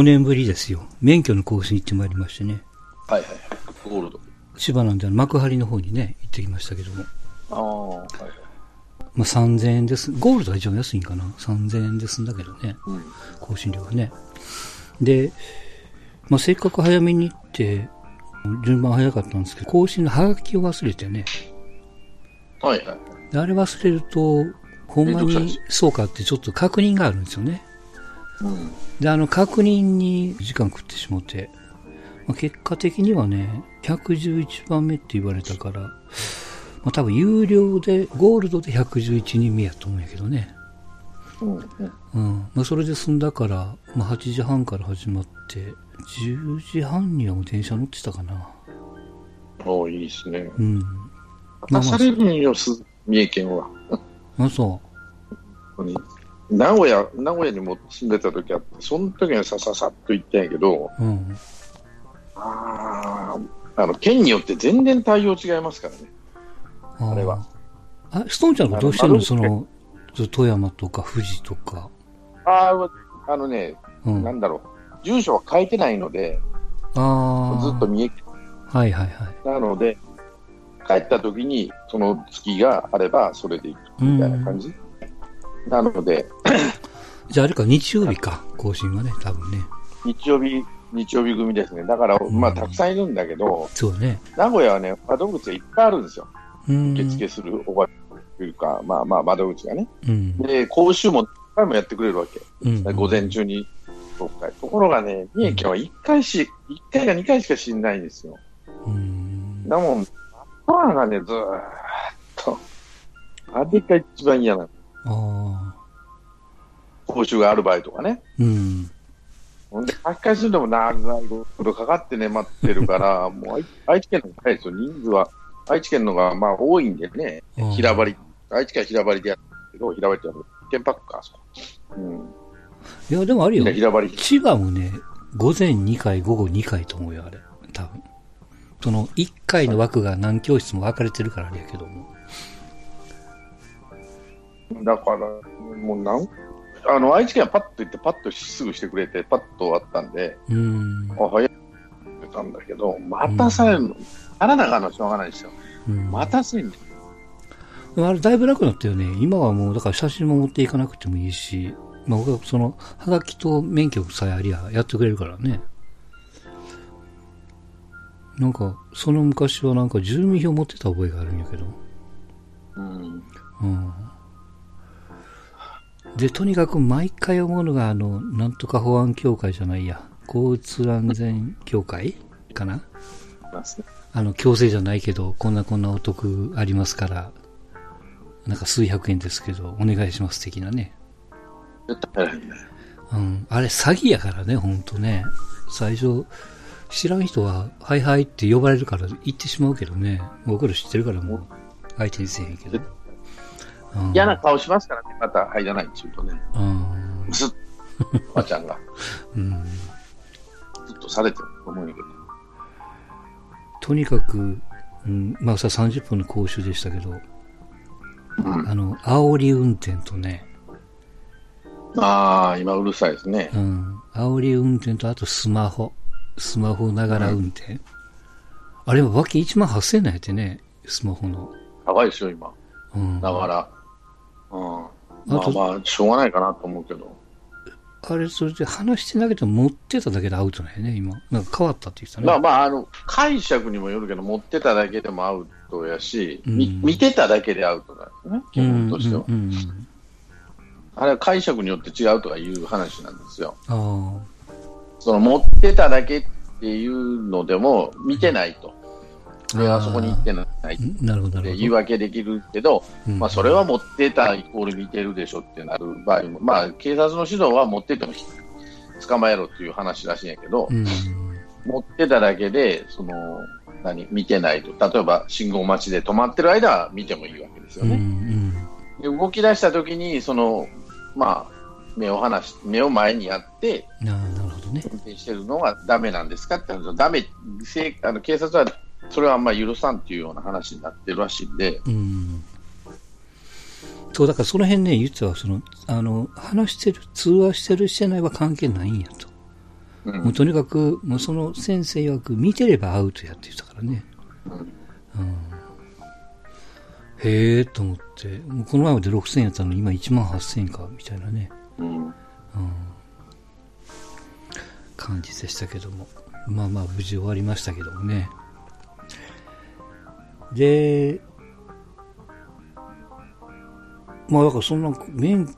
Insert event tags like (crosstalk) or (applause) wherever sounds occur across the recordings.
5年ぶりですよ。免許の更新行ってまいりましてね。はいはいはい。ゴールド。千葉なんで幕張の方にね、行ってきましたけども。ああ、はいはい。まあ、3000円です。ゴールドが一番安いんかな ?3000 円ですんだけどね。うん。更新料がね。で、まあ、せっかく早めに行って、順番早かったんですけど、更新のハガキを忘れてね。はいはい。であれ忘れると、ほんまにそうかってちょっと確認があるんですよね。うん。で、あの、確認に時間食ってしもって、まあ、結果的にはね、111番目って言われたから、まあ、多分有料で、ゴールドで111人目やと思うんやけどね。うん。うん。うん。まあ、それで済んだから、まあ、8時半から始まって、10時半にはもう電車乗ってたかな。おーいいですね。うん。まあ出されるんよ、す三重県は。あ、そ本当に名古屋、名古屋にも住んでた時あって、その時はさささっと行ったんやけど、う。うん。ああ、あの、県によって全然対応違いますからね。ああれは。あ、ストーンちゃんがどうしてるの？その、富山とか富士とか。ああ、あのね、うん。あなんだろう。住所は変えてないので、あー。ずっと三重県はいはいはい。なので、帰った時にその月があればそれで行くみたいな感じ。なので、じゃああれか、日曜日か、更新はね、多分ね。日曜日、日曜日組ですね。だから、んまあ、たくさんいるんだけど、そうね。名古屋はね、窓口がいっぱいあるんですよ。うん。受付するおばというか、まあまあ、窓口がね。うん。で、講習も何回もやってくれるわけ。うん。午前中に6回。ところがね、三重県は1回し、一回か2回しか死んないんですよ。うん。だもん、パワーがね、ずーっと、あれが一番嫌なの。ああ。講習がある場合とかね。うん。ほんで、書き換えするのも長いことかかってね、待ってるから、(laughs) もう愛愛知県の方が早いですよ。人数は、愛知県のがまあ多いんでねうん、平張り、愛知県は平張りでやるけど、平張りってやる。県パックか、あそこ。うん。いや、でもあるよ。平張り。千葉もね、午前2回、午後2回と思うよ、あれ。多分。その、1回の枠が何教室も分かれてるからあれやけども。だから、もうなん、あの、愛知県はパッと行って、パッとすぐしてくれて、パッと終わったんで、うん。あ、早いたんだけど、待たされるの、あらなあかんのしょうがないですよ。うん。待たせんあれだいぶ楽になったよね。今はもう、だから写真も持っていかなくてもいいし、まあ僕はその、はがきと免許さえありゃやってくれるからね。なんか、その昔はなんか住民票持ってた覚えがあるんやけど。うん。うん。で、とにかく毎回思うのが、あの、なんとか保安協会じゃないや。交通安全協会かな？あの、強制じゃないけど、こんなこんなお得ありますから、なんか数百円ですけど、お願いします的なね。うん。あれ詐欺やからね、ほんとね。最初、知らん人は、はいはいって呼ばれるから行ってしまうけどね。僕ら知ってるからもう、相手にせえへんけど。うん嫌な顔しますからね、また入らないって言うとね。うん。ずっと、おばちゃんがうん。ずっとされてると思うんやけど。とにかく、うん、まあさ、30分の講習でしたけど、うん。あの、煽り運転とね、ああ、今うるさいですねう。ん、煽り運転とあとスマホ、スマホながら運転。あれは脇1万8000なんやってね、スマホの。高いですよ、今。うん。だから、うん。まあまあ、しょうがないかなと思うけど。あれ、それで話してなけど持ってただけでアウトなんやね、今。なんか変わったって言ってたね。まあまあ、あの、解釈にもよるけど、持ってただけでもアウトやし、うんみ見てただけでアウトだよね、基うん、本としては。うん、うん。あれは解釈によって違うとかいう話なんですよ。あその持ってただけっていうのでも、見てないと。で、あそこに行ってない。って言い訳できるけど、うんまあ、それは持ってたイコール見てるでしょってなる場合も、まあ、警察の指導は持ってても捕まえろっていう話らしいんやけど、うん。持ってただけで、その、何、見てないと。例えば、信号待ちで止まってる間は見てもいいわけですようん、うね。ん。で動き出した時に、その、まあ、目を離し、目を前にやって、なるほどね。運転してるのがダメなんですかってダメ、せあの警察はそれはあんま許さんっていうような話になってるらしいんで、うん。そう、だからその辺ね、言ってたわ、その、あの、話してる、通話してるしてないは関係ないんやと。うんもうとにかく、もうその先生曰く見てればアウトやって言ってたからね。うんうん。へえと思って、もうこの前まで6000円やったのに今1万8000円か、みたいなね。うん。うん。感じでしたけども。まあまあ無事終わりましたけどもね。で、まあだからそんな免許、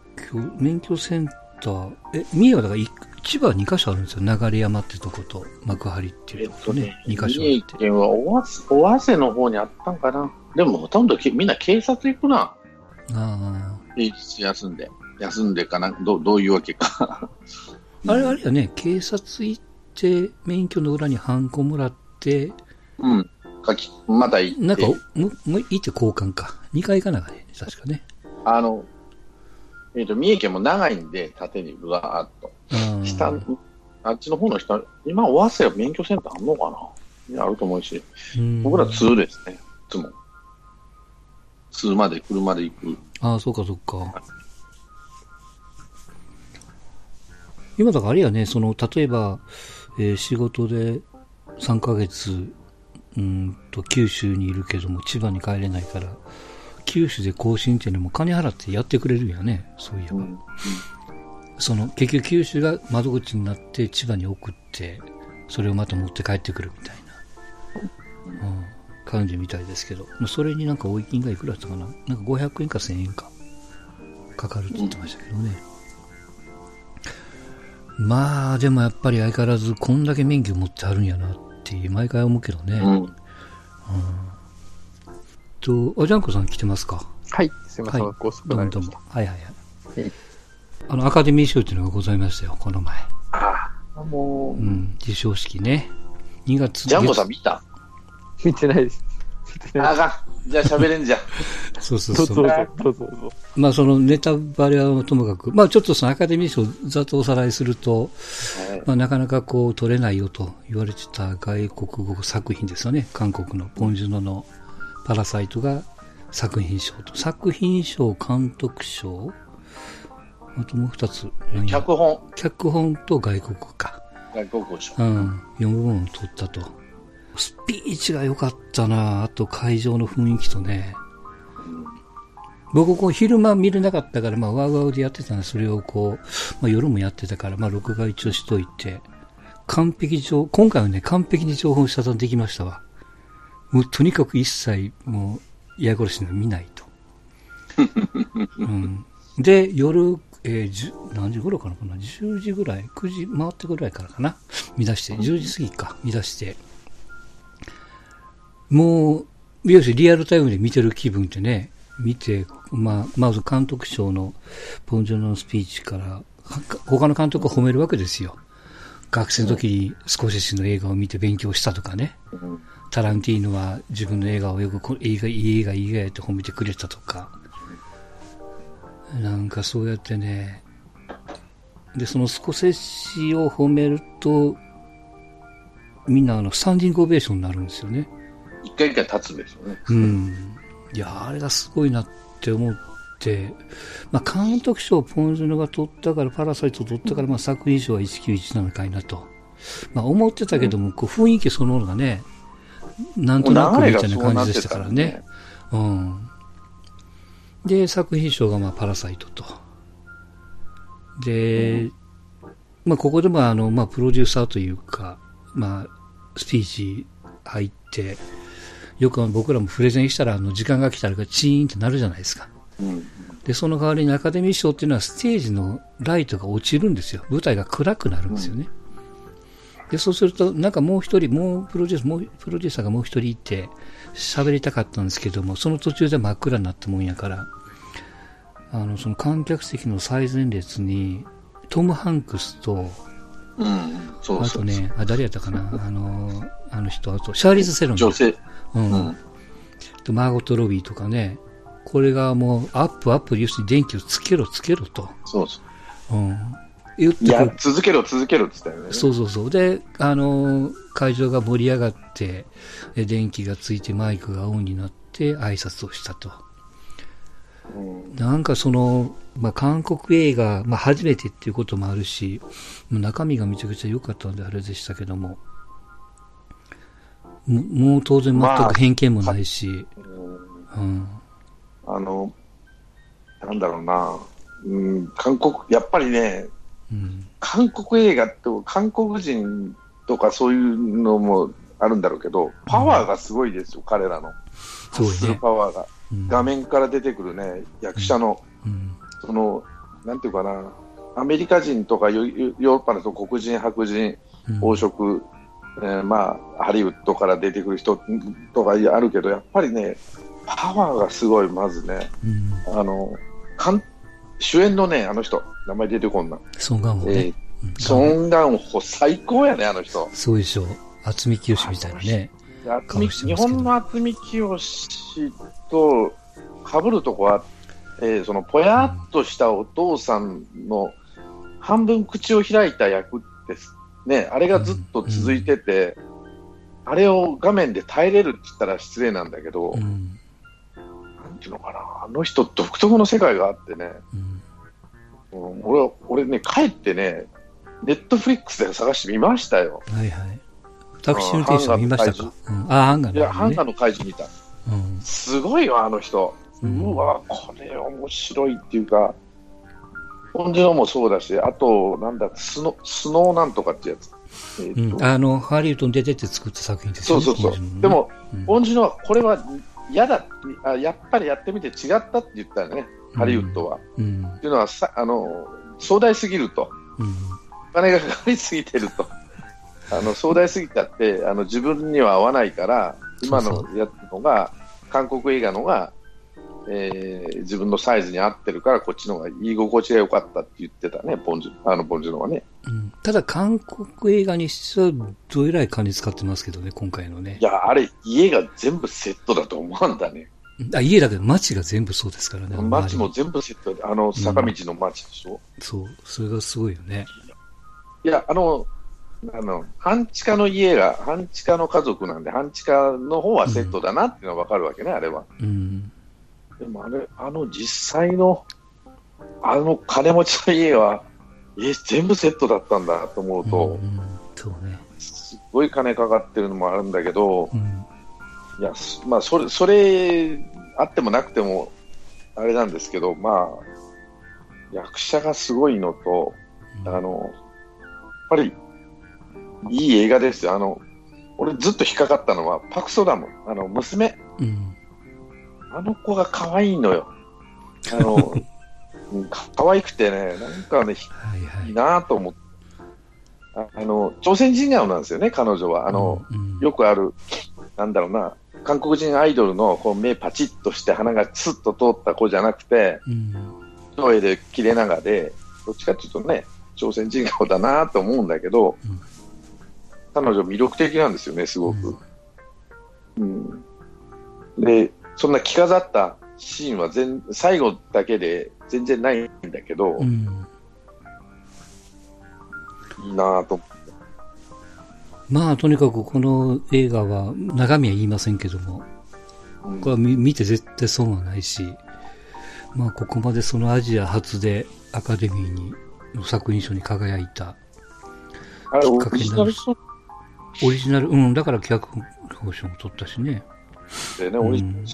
免許センター、え、三重はだからい千葉2カ所あるんですよ。流山ってとこと幕張っていうとことね。2カ所あ三重って。県は尾鷲の方にあったんかな。でもほとんどけみんな警察行くな。ああ。平日休んで。休んでかな。どどういうわけか。(laughs) あれあれやね、警察行って、免許の裏にハンコもらって、うん。書き、また行って。なんか、もう、もう行って交換か。2回行かなあかんね、確かね。あの、えっ、と、三重県も長いんで、縦にぶわーっと。うん下、あっちの方の下、今、尾鷲は免許センターあんのかなあると思うし。うん僕ら通ですね。いつも。通まで車で行く。ああ、そうか、そうか。今だからあれやね、その、例えば、えー仕事で3ヶ月、うんと、九州にいるけども、千葉に帰れないから、九州で更新っていうのも金払ってやってくれるんやね、そういえば。うん。その、結局九州が窓口になって千葉に送って、それをまた持って帰ってくるみたいな、うん、感じみたいですけど、それになんか追い金がいくらだったかななんか500円か1000円か、かかるって言ってましたけどね。まあ、でもやっぱり相変わらずこんだけ免許持ってあるんやなって毎回思うけどね。うん。と、あ、ジャンコさん来てますか？はい、すいません、はいどうもどうも。はいはいはい。はいあの、アカデミー賞っていうのがございましたよ、この前。ああ、もう、うん、授賞式ね。2月ジャンボさん見た？見てないです。(laughs) あかん。じゃあ喋れんじゃん。そうそうどうぞそう。どうぞどう。まあそのネタバレはともかく、まあちょっとそのアカデミー賞ざっとおさらいすると、まあなかなかこう取れないよと言われてた外国語作品ですよね。韓国のポンジュノのパラサイトが作品賞と。作品賞、監督賞あともう二つ。脚本、脚本と外国語か。外国語賞。うん。4部門を取ったと。スピーチが良かったなあと会場の雰囲気とね。僕、こう、昼間見れなかったから、まあ、ワウワウでやってたんで、それをこう、まあ、夜もやってたから、まあ、録画一応しといて、完璧情、今回はね、完璧に情報遮断できましたわ。もう、とにかく一切、もう、嫌殺しの見ないと。(laughs) うん。で、夜、えー、10何時頃かなかな ?10 時ぐらい ?9 時回ってぐらいからかな見出して、10時過ぎか、見出して。もう、いわゆるリアルタイムで見てる気分ってね、見て、まあ、まず監督賞のポンジョノのスピーチから、は他の監督を褒めるわけですよ。学生の時にスコセッシの映画を見て勉強したとかね。タランティーノは自分の映画をよくこ映画、いい映画、いい映画やって褒めてくれたとか。なんかそうやってね。で、そのスコセッシを褒めると、みんなあの、スタンディングオベーションになるんですよね。一回一回立つですよね。うん。いや、あれがすごいなって思って、まあ、監督賞をポンジュノが取ったから、パラサイト取ったから、まあ、作品賞は1917回なと。まあ、思ってたけども、こう、雰囲気そのものがね、なんとなくみたいな感じでしたからね。うん。で、作品賞がまあパラサイトと。で、まあここでもあの、まあプロデューサーというか、まあスピーチ入って、よくあの僕らもプレゼンしたらあの時間が来たらチーンってなるじゃないですか。うん。で、その代わりにアカデミー賞っていうのはステージのライトが落ちるんですよ。舞台が暗くなるんですよね。で、そうすると、なんかもう一人、もうプロデュース、もう、プロデューサーがもう一人いて、喋りたかったんですけども、その途中で真っ暗になったもんやから、あの、その観客席の最前列に、トム・ハンクスと、うん。そうあ。とね、あ、誰やったかな、あの、あの人、あと、シャーリーズ・セロン。女性。うん。うん。とマーゴット・ロビーとかね、これがもう、アップアップ、要するに電気をつけろ、つけろと。そうそう。うん。言っていやこ、続けろ、続けろって言ったよね。うそうそうそう。で、あのー会場が盛り上がって、で電気がついてマイクがオンになって挨拶をしたと。うん。なんかその、まあ、韓国映画、まあ、初めてっていうこともあるし、中身がめちゃくちゃ良かったのであれでしたけども、ももう当然全く偏見もないし、うんうん。あの、なんだろうな、うん、韓国、やっぱりね、うん。韓国映画と韓国人とかそういうのもあるんだろうけど、パワーがすごいですよ、彼らの。すごい発するね。パワーが。うん画面から出てくるね、役者の、うん。その、なんていうかな、アメリカ人とかヨヨーロッパの人黒人、白人、うん黄色、えーまあ、ハリウッドから出てくる人とかあるけど、やっぱりね、パワーがすごい、まずね、うん。あの、かん主演のね、あの人、名前出てこんな。ソン・ガンホえね。ー、ソン・ガンホ、最高やね、あの人。そうでしょう。渥美清みたいなね。日本の渥美清と被るとこはあって、そのぽやっとしたお父さんの半分口を開いた役です。ね、あれがずっと続いてて、あれを画面で耐えれるって言ったら失礼なんだけど、うん。なんていうのかな、あの人独特の世界があってね、うん。うん俺は俺ね、帰ってね、ネットフリックスで探してみましたよ。はいはい。タクシー運転手さん見ましたか？うん。あ、ハンガーいや、のねハンガーの怪獣見た。うん。すごいわ、あの人。ううんわ、これ面白いっていうか、本のもそうだし、あと、なんだ、スノスノーなんとかってやつ。えうーとん。あの、ハリウッドに出てって作った作品ですよね。そうそうそうねで、も、うんポンジュノはこれは嫌だあ、やっぱりやってみて違ったって言ったよね、ハリウッドは。うん。っていうのはさあの、壮大すぎると、うん。お金がかかりすぎてると、(laughs) あの壮大すぎちゃってあの、自分には合わないから、今のやつのが、韓国映画のが、えー自分のサイズに合ってるから、こっちの方が居心地が良かったって言ってたね、ポンジュあのポンジュのはね。うんただ、韓国映画にしては、どえらい金使ってますけどね、今回のねい。や、あれ、家が全部セットだと思うんだね。あ、家だけど街が全部そうですからね。街も全部セットで、あの坂道の街でしょ？そう。それがすごいよね。いや、あの、あの、半地下の家が、半地下の家族なんで、半地下の方はセットだなっていうのはわかるわけね、あれは。うん。でもあれ、あの実際の、あの金持ちの家は、え、全部セットだったんだと思うと、うんそうね。すっごい金かかってるのもあるんだけど、うん。いや、すまあ、それ、それ、あってもなくても、あれなんですけど、まあ、役者がすごいのと、あの、やっぱり、いい映画ですよ。あの、俺ずっと引っかかったのは、パクソダム、あの、娘。うん。あの子が可愛いのよ。あの、(laughs) 可愛くてね、なんかね、はいはいい。いなと思って。ああの、朝鮮人顔なんですよね、彼女は。あの、うん、よくある、なんだろうな、韓国人アイドルのこう目パチッとして鼻がスッと通った子じゃなくて、うん。一重で切れ長で、どっちかっていうとね、朝鮮人顔だなと思うんだけど、うん彼女魅力的なんですよね、すごく。うんで、そんな着飾ったシーンは全最後だけで全然ないんだけど、うん。いいなと思って。まあ、とにかくこの映画は、中身は言いませんけども、うんこれは見見て絶対損はないし、まあ、ここまでそのアジア初でアカデミーに、の作品賞に輝いた、きっかけリになるジナルソン？オリジナル、うん、だから脚本表彰も取ったしね。グでね、うん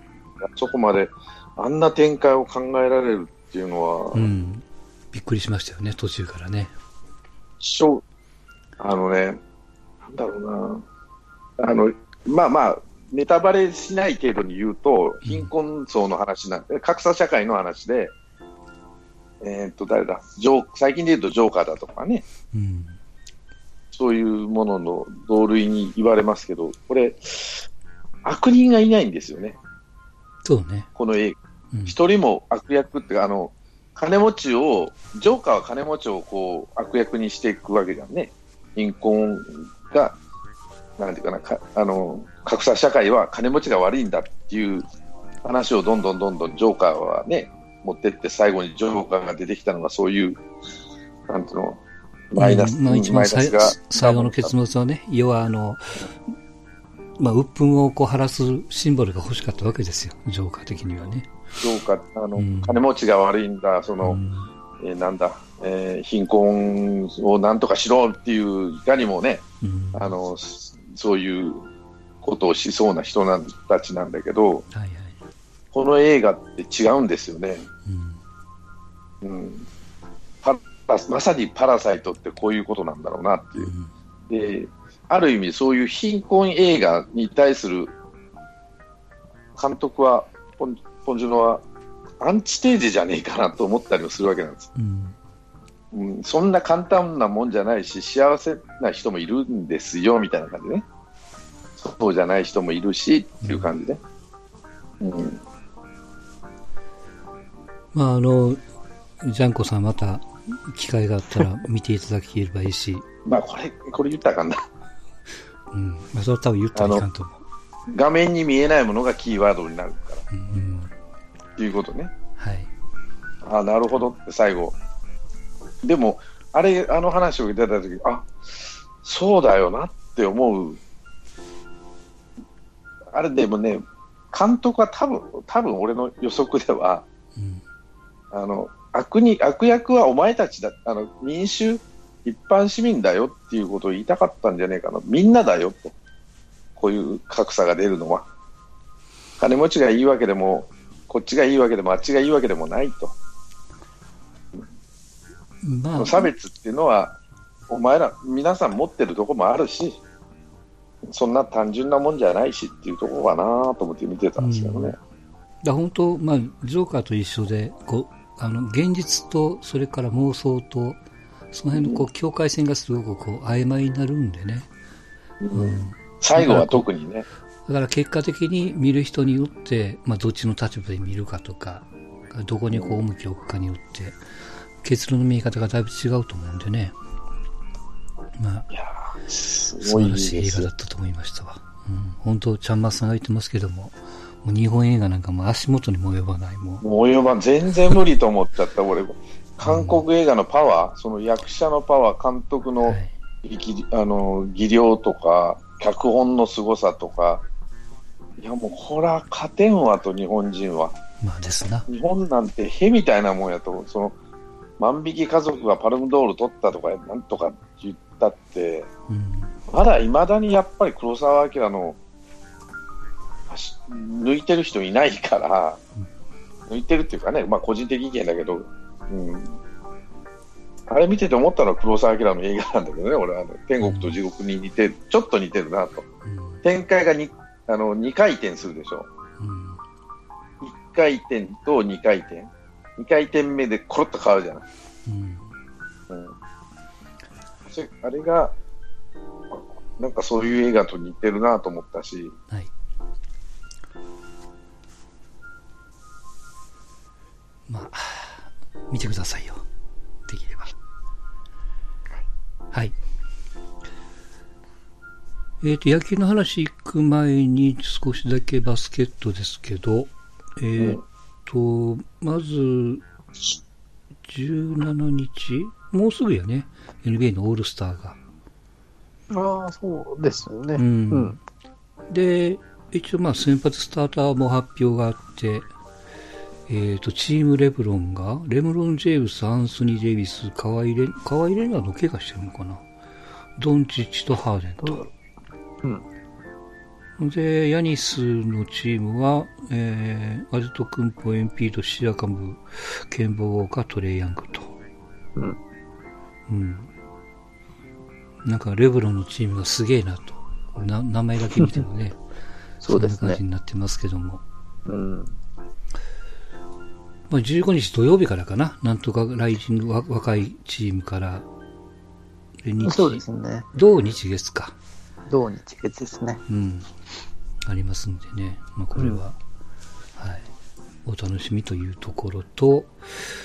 そこまであんな展開を考えられるっていうのは、うん。びっくりしましたよね、途中からね。あのね、なんだろうな、あの、まあまあ、ネタバレしない程度に言うと、貧困層の話なんで、格差社会の話で、えーっと、誰だ、ジョー最近で言うとジョーカーだとかね、うん。そういうものの同類に言われますけど、これ、悪人がいないんですよね、そうね。この映画。うん。一人も悪役ってあの、金持ちを、ジョーカーは金持ちをこう、悪役にしていくわけじゃんね。貧困が、なんていうかな、かあの、格差社会は金持ちが悪いんだっていう話をどんどんどんどんジョーカーはね、持ってって最後にジョーカーが出てきたのがそういう、なんていうの、マイナス、うんまあ一番最マイナスが。最後の結末はね、要はあの、まあ、鬱憤をこう晴らすシンボルが欲しかったわけですよ、ジョーカー的にはね。どうか、あの、うん金持ちが悪いんだ、その、うんえーなんだ、えー貧困をなんとかしろっていう、いかにもね、うんあの、すそういうことをしそうな人なんたちなんだけど、はいはい。この映画って違うんですよね。うんうん。パラまさにパラサイトってこういうことなんだろうなっていうう。んで、ある意味そういう貧困映画に対する監督は、ポンポンジュノはアンチテーゼじゃねえかなと思ったりもするわけなんです。うんうん、そんな簡単なもんじゃないし、幸せな人もいるんですよ、みたいな感じでね。そうじゃない人もいるし、っていう感じで。うん。まあ、あの、ジャンコさんまた機会があったら見ていただければいいし、(laughs) まあ、これ、これ言ったらあかんな。うん。まあ、それは多分言ったらいかんと思う。画面に見えないものがキーワードになるから、うんうん。いうことね。はい。あなるほどって最後。でも、あれ、あの話を聞いてたとき、あそうだよなって思う。あれでもね、監督は多分、多分俺の予測では、うん。あの、悪に、悪役はお前たちだ、あの、民衆、一般市民だよっていうことを言いたかったんじゃねえかな。みんなだよと。こういう格差が出るのは。金持ちがいいわけでも、こっちがいいわけでも、あっちがいいわけでもないと。まあ、差別っていうのは、お前ら、皆さん持ってるとこもあるし、そんな単純なもんじゃないしっていうところかなと思って見てたんですけどね。だ本当、まあ、ジョーカーと一緒で、こう、あの、現実と、それから妄想と、その辺のこう、境界線がすごくこう、曖昧になるんでね。うん。最後は特にね。だから結果的に見る人によって、まあ、どっちの立場で見るかとか、どこにこう重きを置くかによって、結論の見え方がだいぶ違うと思うんでね。まあ、いやーす素ごい晴らしい映画だったと思いましたわ。うん。本当、ちゃんまつさんが言ってますけども、もう日本映画なんかもう足元にも及ばない、もう。もう及ばん、全然無理と思っちゃった、俺。韓国映画のパワー、その役者のパワー、監督のはい。力あの技量とか、脚本の凄さとか、いやもう、こら勝てんわと、日本人は。まあですな。日本なんてへみたいなもんやと、その、万引き家族がパルムドール取ったとか、なんとか言ったって、うん。まだいまだにやっぱり黒澤明の、足抜いてる人いないから、抜いてるっていうかね、まあ個人的意見だけど、うん。あれ見てて思ったのは黒澤明の映画なんだけどね、俺はあの天国と地獄に似てる、ちょっと似てるなと。うん。展開がにあの2回転するでしょ。うん。1回転と2回転。2回転目でコロッと変わるじゃない。うん。うん、あれが、なんかそういう映画と似てるなと思ったし、はい。まあ、見てくださいよ。できれば。はい。えっ、と、野球の話行く前に少しだけバスケットですけど、えっ、と、まず、17日？もうすぐやね。NBA のオールスターが。ああ、そうですよね。うんうん。で、一応まあ先発スターターも発表があって、えっ、と、チームレブロンが、レムロン・ジェームス、アンソニー・デイビス、カワイレン、カワイレンナーの怪我してるのかな？ドンチッチとハーデンと。うん。で、ヤニスのチームは、えー、アジトクンポ、エンピート、シアカム、ケンボウォーカー、トレイヤングと。うん。うん。なんか、レブロンのチームがすげえなと。な、名前だけ見てもね。(laughs) そうですねんな感じ。になってますけども。うん。まあ、15日土曜日からかな。なんとかライジングわ若いチームから。そうですね。土日月か。土日月ですね。うん。ありますんでね。まあ、これは、はい。お楽しみというところと、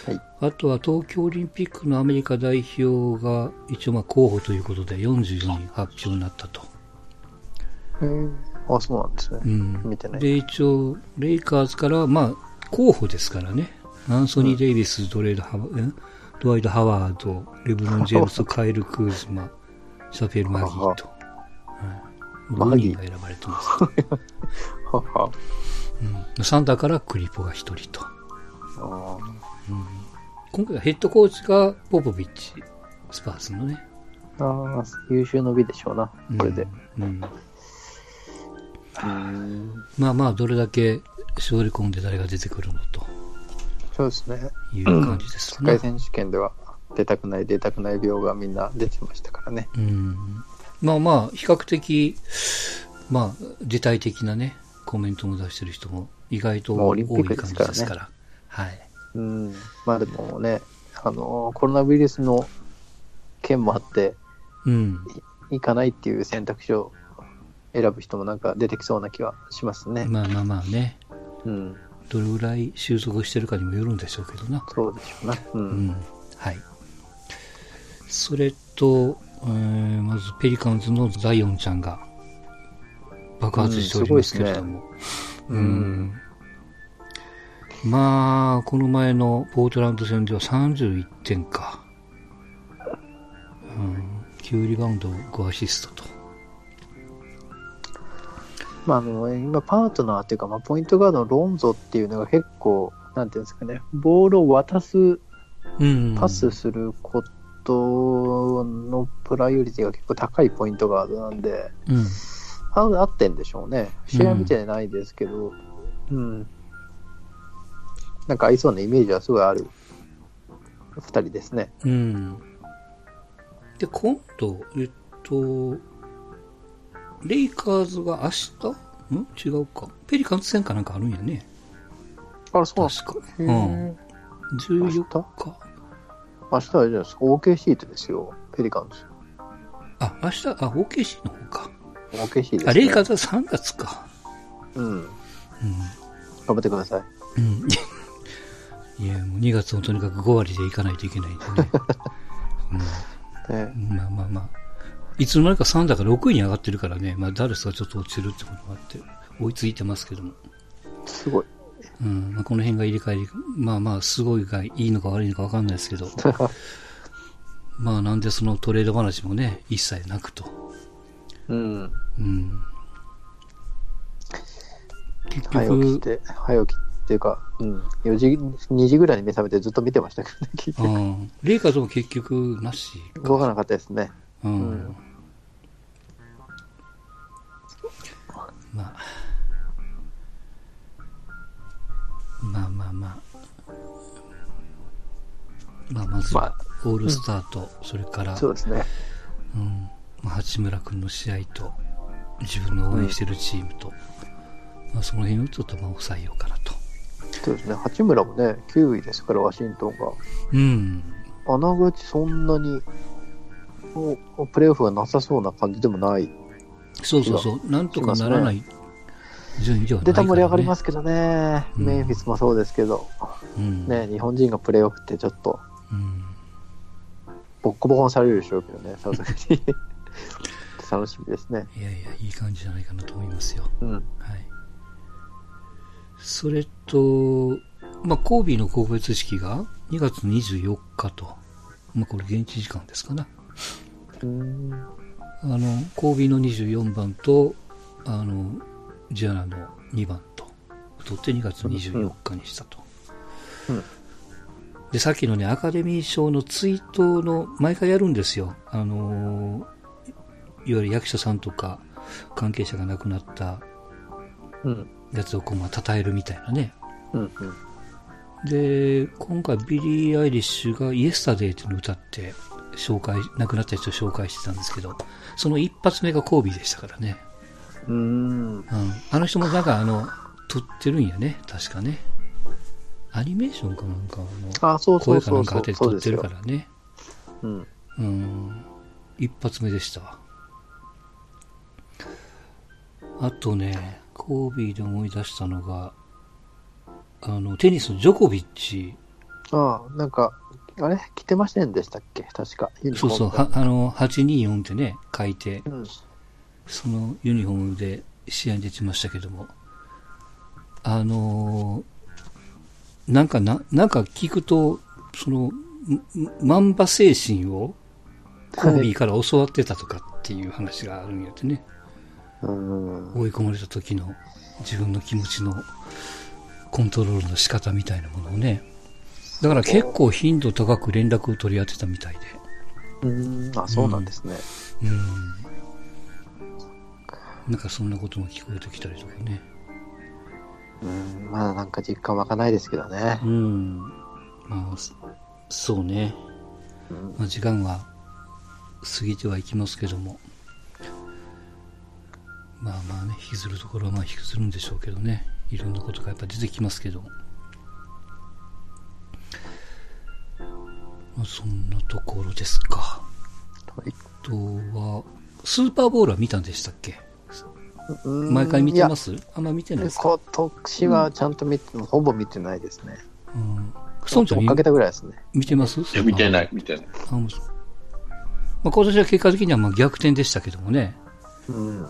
はい。あとは東京オリンピックのアメリカ代表が一応まあ候補ということで44人発表になったと。へーあ、そうなんですね。うん。見てない。で、一応、レイカーズから、まあ、候補ですからね。アンソニー・デイビス、ドレード・ハワんドワイド・ハワード、レブロン・ (laughs) ジェームス、カイル・クーズマ、シャペル・マギーと。はい5マギ人が選ばれてます。うん、サンダーからクリポが1人と。あ今回はヘッドコーチがポポビッチ、スパーズのね。ーあー、優秀の美でしょうな、これで。うん。うんうん。まあまあ、どれだけ絞り込んで誰が出てくるのとそうですね。いう感じですね。世界選手権では出たくない出たくない病がみんな出てましたからね。うん。まあまあ、比較的、まあ、具体的なね、コメントも出してる人も意外と多い感じクですからから。はい。うん。まあでもね、あの、コロナウイルスの件もあって、うん。行かないっていう選択肢を選ぶ人もなんか出てきそうな気はしますね。まあまあまあね、うん。どれぐらい収束してるかにもよるんでしょうけどな。そうでしょうな。う。うんん。はい。それと、えーまずペリカンズのザイオンちゃんが爆発しておりますけれども。ううんん。まあ、この前のポートランド戦では31点か。うん。9リバウンド5アシストと。まあ、あの、今パートナーっていうか、まあ、ポイントガードのロンゾっていうのが結構、なんていうんですかね、ボールを渡す、うん。パスすることのプライオリティが結構高いポイントガードなんで、うん。あ合ってんでしょうね。試合見てないですけど、うん。なんか合いそうなイメージはすごいある二人ですね。うん。で、今度、えっと、レイカーズが明日？ん？違うか。ペリカンズ戦かなんかあるんやね。あ、そう確か。へうん。ー14日。明日はあれじゃないですか、OK シートですよ、ペリカンズ。あ、明日、あ、OKC の方か。OK シートです、ね。あ、レイカーズは3月か。うん。うん。頑張ってください。うん。(laughs) いや、もう2月もとにかく5割でいかないといけないんでね。(laughs) ね、うん、まあまあまあ。いつの間にか3だから6位に上がってるからね。まあ、ダルスがちょっと落ちてるってこともあって、追いついてますけども。すごい。うん。まあ、この辺が入れ替えり、まあまあ、すごいがいいのか悪いのか分かんないですけど。(laughs) まあ、なんでそのトレード話もね、一切なくと。うん。うん。結早起きて、早起きっていうか、うん。4時、2時ぐらいに目覚めてずっと見てましたけどね、聞いて。うん。レイカーズも結局なしか。動かなかったですね。うん。うんまあ。まあまあまあ。まあ、まずは、オールスターと、それから、そうですね。うん。まあ、八村君の試合と、自分の応援してるチームと、まあ、その辺をちょっとまあ抑えようかなと。そうですね。八村もね、9位ですから、ワシントンが。うん。あながちそんなに、もうプレーオフがなさそうな感じでもない。そうそうそう。なんとかならない順位ではないね。。た盛り上がりますすけどね、うんメンフィスもそうですけど、うん。ね、日本人がプレーオフってちょっと、うん。ボッコボコにされるでしょうけどね、さすがに。(laughs) 楽しみですね。いやいや、いい感じじゃないかなと思いますよ。うん。はい。それと、まあ、コービーの告別式が2月24日と。まあ、これ現地時間ですかな。うん。あの、コービーの24番と、あの、ジアナの2番と、取って2月24日にしたと。うんで、さっきのね、アカデミー賞の追悼の、毎回やるんですよ。あのーいわゆる役者さんとか、関係者が亡くなったうん。やつをこう、まあ、称えるみたいなね。うん。うん。で、今回ビリー・アイリッシュが Yesterday っていうのを歌って、紹介、亡くなった人を紹介してたんですけど、その一発目がコービーでしたからね。うん。うん。あの人もなんかあの、獲ってるんやね、確かね。アニメーションかなんかあの、あ、そうそ声かなんか。当てて獲ってるからね。うん。うん。一発目でしたわ。あとね、コービーで思い出したのが、あの、テニスのジョコビッチ、ああ、なんか、あれ？着てませんでしたっけ？確か。そうそう、はあの、824ってね、書いて、うん。そのユニフォームで試合に出てましたけども、あのーなんかな、なんか聞くと、その、んマンバ精神をコービーから教わってたとかっていう話があるんやってね。うん。追い込まれた時の自分の気持ちのコントロールの仕方みたいなものをね。だから結構頻度高く連絡を取り合ってたみたいで。うん。あ、そうなんですね。うん。なんかそんなことも聞こえてきたりとかね。うん。まだなんか実感湧かないですけどねう。ん。まあ、そそうね。うんまあ、時間は過ぎてはいきますけども。まあまあね、引きずるところはまあ引きずるんでしょうけどね。いろんなことがやっぱ出てきますけど。そんなところですか。はいあとは、スーパーボールは見たんでしたっけ？うん毎回見てまいすあんま見てないやですか、今年はちゃんと見て、ほぼ見てないですね。うん。孫ちゃん見追っかけたぐらいですね。見てます？いや、見てないい、見てない。あまあ、今年は結果的にはまあ逆転でしたけどもね。うん。うん。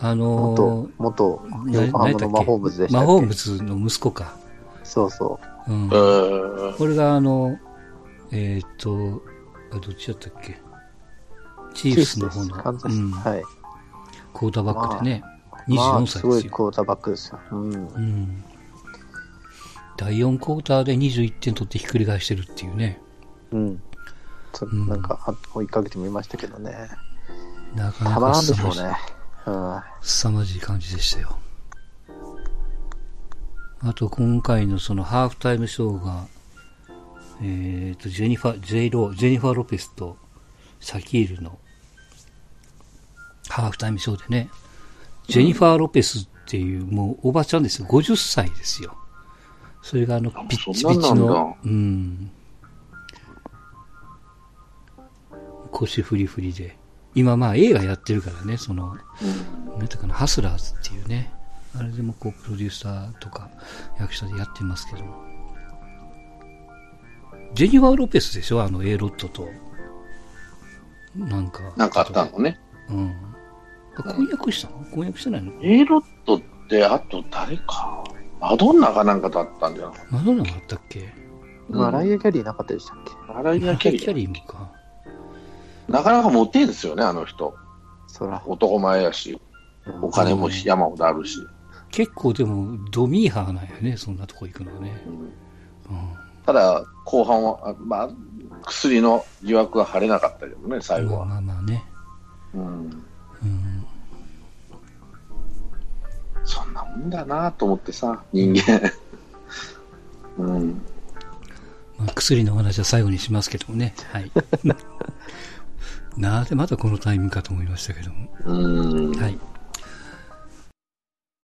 あの元ー、、元、な横浜の魔法物でしたっけ？魔法物の息子か。そうそうんう。ーん。これがあの、えーっと、あどっちだったっけ？チう。ーフスの方の、うん、はい。クォーターバックでね、まあ、24すご歳ですよ。いクォーターバックですよ。うん。うん。第4クォーターで21点取ってひっくり返してるっていうね。うん。なんか、あ追いかけてみましたけどね。なかなかたまらんでしょう凄まじいね。うん。凄まじい感じでしたよ。あと今回のそのハーフタイムショーが、えっ、と、ジェニファ、ジェイロー、ジェニファー・ロペスとシャキーラのハーフタイムショーでね、ジェニファー・ロペスっていうもうおばちゃんですよ。50歳ですよ。それがあの、ピッチピチそんなんうん。腰フリフリで。今まあ映画やってるからね、その、なんていうかな、ハスラーズっていうね、あれでもこう、プロデューサーとか役者でやってますけども。ジェニファー・ロペスでしょ？あの、エロットと。なんか。なんかあったのね。うん。婚約したの？婚約してないのエロットって、あと誰か？マドンナかなんかだったんじゃない？マドンナがあったっけ？マライア・キャリーなかったでしたっけ？マライア・キャリキャー。リーもか。なかなかモテんですよね、あの人。そら。男前やし、お金もし山ほどあるし。結構でも、ドミーハーなんやね、そんなとこ行くのね。うんうん。ただ、後半は、あまあ、薬の疑惑は晴れなかったけどね、最後は。まあまあまあね。うん、うん。そんなもんだなと思ってさ、人間。うん。まあ、薬の話は最後にしますけどもね。はい。(laughs) なぜまたこのタイミングかと思いましたけども。うん。はい。